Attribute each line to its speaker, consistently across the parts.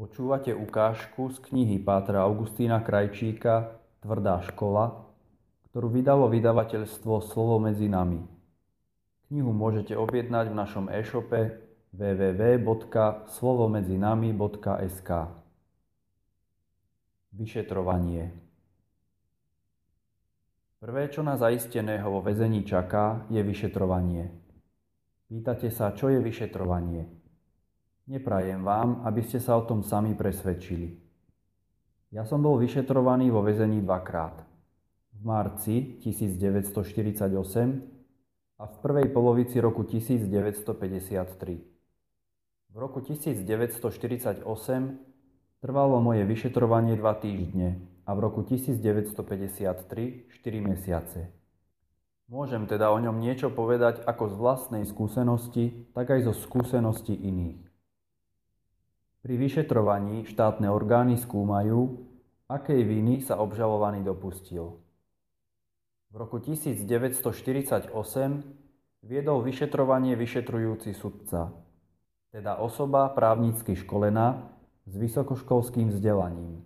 Speaker 1: Počúvate ukážku z knihy Pátra Augustína Krajčíka Tvrdá škola, ktorú vydalo vydavateľstvo Slovo medzi nami. Knihu môžete objednať v našom e-shope www.slovomedzinami.sk Vyšetrovanie Prvé, čo na zaisteného vo väzení čaká, je vyšetrovanie. Pýtate sa, čo je vyšetrovanie? Neprajem vám, aby ste sa o tom sami presvedčili. Ja som bol vyšetrovaný vo väzení dvakrát. V marci 1948 a v prvej polovici roku 1953. V roku 1948 trvalo moje vyšetrovanie dva týždne a v roku 1953 4 mesiace. Môžem teda o ňom niečo povedať ako z vlastnej skúsenosti, tak aj zo skúsenosti iných. Pri vyšetrovaní štátne orgány skúmajú, akej viny sa obžalovaný dopustil. V roku 1948 viedol vyšetrovanie vyšetrujúci sudca, teda osoba právnicky školená s vysokoškolským vzdelaním.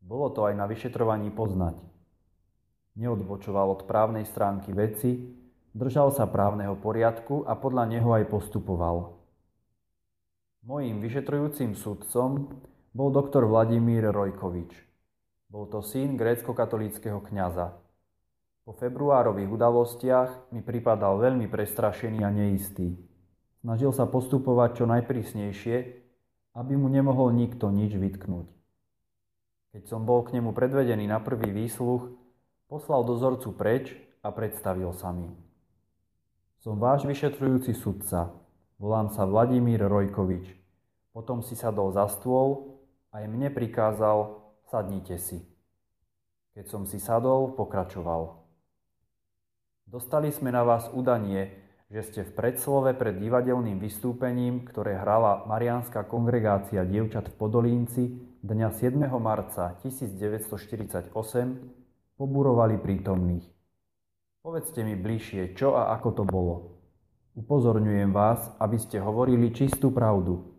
Speaker 1: Bolo to aj na vyšetrovaní poznať. Neodbočoval od právnej stránky veci, držal sa právneho poriadku a podľa neho aj postupoval. Mojím vyšetrujúcim sudcom bol doktor Vladimír Rojkovič. Bol to syn grécko-katolíckého kňaza. Po februárových udalostiach mi pripadal veľmi prestrašený a neistý. Snažil sa postupovať čo najprísnejšie, aby mu nemohol nikto nič vytknúť. Keď som bol k nemu predvedený na prvý výsluch, poslal dozorcu preč a predstavil sa mi. Som váš vyšetrujúci sudca, Volám sa Vladimír Rojkovič. Potom si sadol za stôl a aj mne prikázal, sadnite si. Keď som si sadol, pokračoval. Dostali sme na vás udanie, že ste v predslove pred divadelným vystúpením, ktoré hrala Mariánska kongregácia dievčat v Podolínci dňa 7. marca 1948, poburovali prítomných. Povedzte mi bližšie, čo a ako to bolo. Upozorňujem vás, aby ste hovorili čistú pravdu.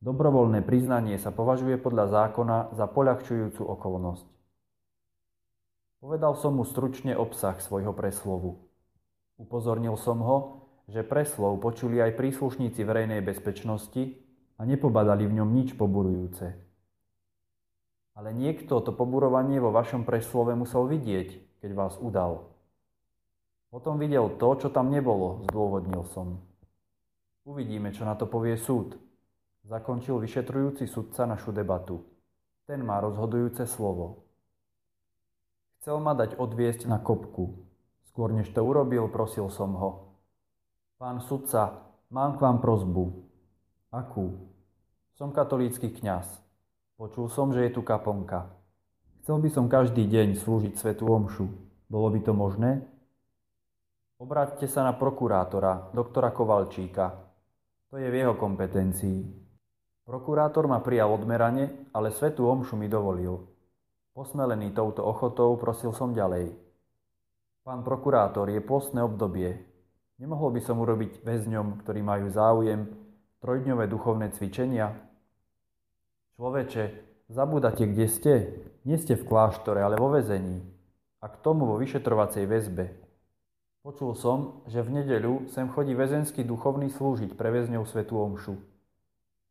Speaker 1: Dobrovoľné priznanie sa považuje podľa zákona za poľahčujúcu okolnosť. Povedal som mu stručne obsah svojho preslovu. Upozornil som ho, že preslov počuli aj príslušníci verejnej bezpečnosti a nepobadali v ňom nič poburujúce. Ale niekto to poburovanie vo vašom preslove musel vidieť, keď vás udal. Potom videl to, čo tam nebolo, zdôvodnil som. Uvidíme, čo na to povie súd. Zakončil vyšetrujúci sudca našu debatu. Ten má rozhodujúce slovo. Chcel ma dať odviesť na kopku. Skôr než to urobil, prosil som ho. Pán sudca, mám k vám prozbu. Akú? Som katolícky kňaz. Počul som, že je tu kaponka. Chcel by som každý deň slúžiť svetu omšu. Bolo by to možné? Obráťte sa na prokurátora, doktora Kovalčíka. To je v jeho kompetencii. Prokurátor ma prijal odmerane, ale svetu omšu mi dovolil. Posmelený touto ochotou prosil som ďalej. Pán prokurátor, je postné obdobie. Nemohol by som urobiť väzňom, ktorí majú záujem, trojdňové duchovné cvičenia? Človeče, zabúdate, kde ste? Nie ste v kláštore, ale vo väzení. A k tomu vo vyšetrovacej väzbe. Počul som, že v nedeľu sem chodí väzenský duchovný slúžiť pre väzňov Svetu Omšu.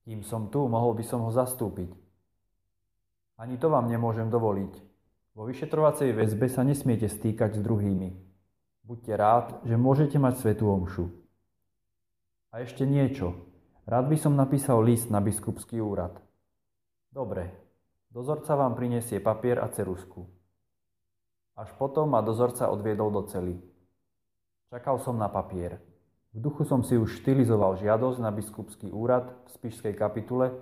Speaker 1: Kým som tu, mohol by som ho zastúpiť. Ani to vám nemôžem dovoliť. Vo vyšetrovacej väzbe sa nesmiete stýkať s druhými. Buďte rád, že môžete mať Svetu Omšu. A ešte niečo. Rád by som napísal list na biskupský úrad. Dobre, dozorca vám prinesie papier a cerusku. Až potom ma dozorca odviedol do cely. Čakal som na papier. V duchu som si už štilizoval žiadosť na biskupský úrad v Spišskej kapitule,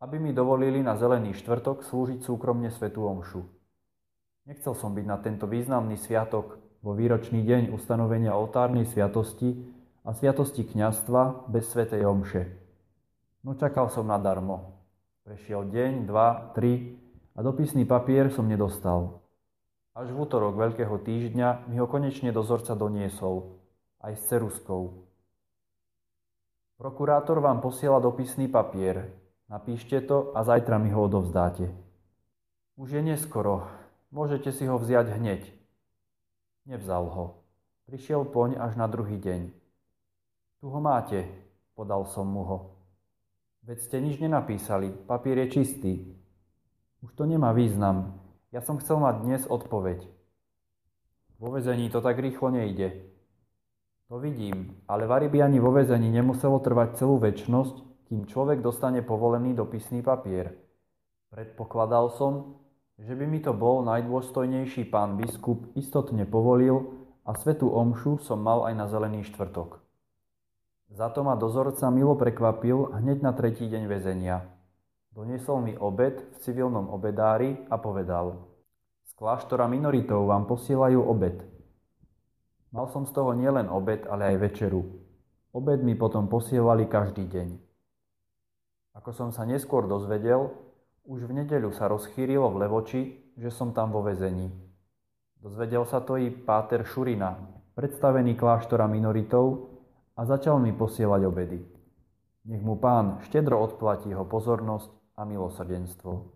Speaker 1: aby mi dovolili na zelený štvrtok slúžiť súkromne svetu omšu. Nechcel som byť na tento významný sviatok vo výročný deň ustanovenia oltárnej sviatosti a sviatosti kňastva bez svetej omše. No čakal som nadarmo. Prešiel deň, dva, tri a dopisný papier som nedostal. Až v útorok Veľkého týždňa mi ho konečne dozorca doniesol, aj s ceruskou. Prokurátor vám posiela dopisný papier. Napíšte to a zajtra mi ho odovzdáte. Už je neskoro. Môžete si ho vziať hneď. Nevzal ho. Prišiel poň až na druhý deň. Tu ho máte, podal som mu ho. Veď ste nič nenapísali, papier je čistý. Už to nemá význam. Ja som chcel mať dnes odpoveď. Vo vezení to tak rýchlo nejde. To vidím, ale v ani vo vezení nemuselo trvať celú väčnosť, kým človek dostane povolený dopisný papier. Predpokladal som, že by mi to bol najdôstojnejší pán biskup istotne povolil a svetú omšu som mal aj na zelený štvrtok. Za to ma dozorca milo prekvapil hneď na tretí deň väzenia. Doniesol mi obed v civilnom obedári a povedal – kláštora minoritov vám posielajú obed. Mal som z toho nielen obed, ale aj večeru. Obed mi potom posielali každý deň. Ako som sa neskôr dozvedel, už v nedeľu sa rozchýrilo v Levoči, že som tam vo vezení. Dozvedel sa to i páter Šurina, predstavený kláštora minoritov, a začal mi posielať obedy. Nech mu pán štedro odplatí jeho pozornosť a milosrdenstvo.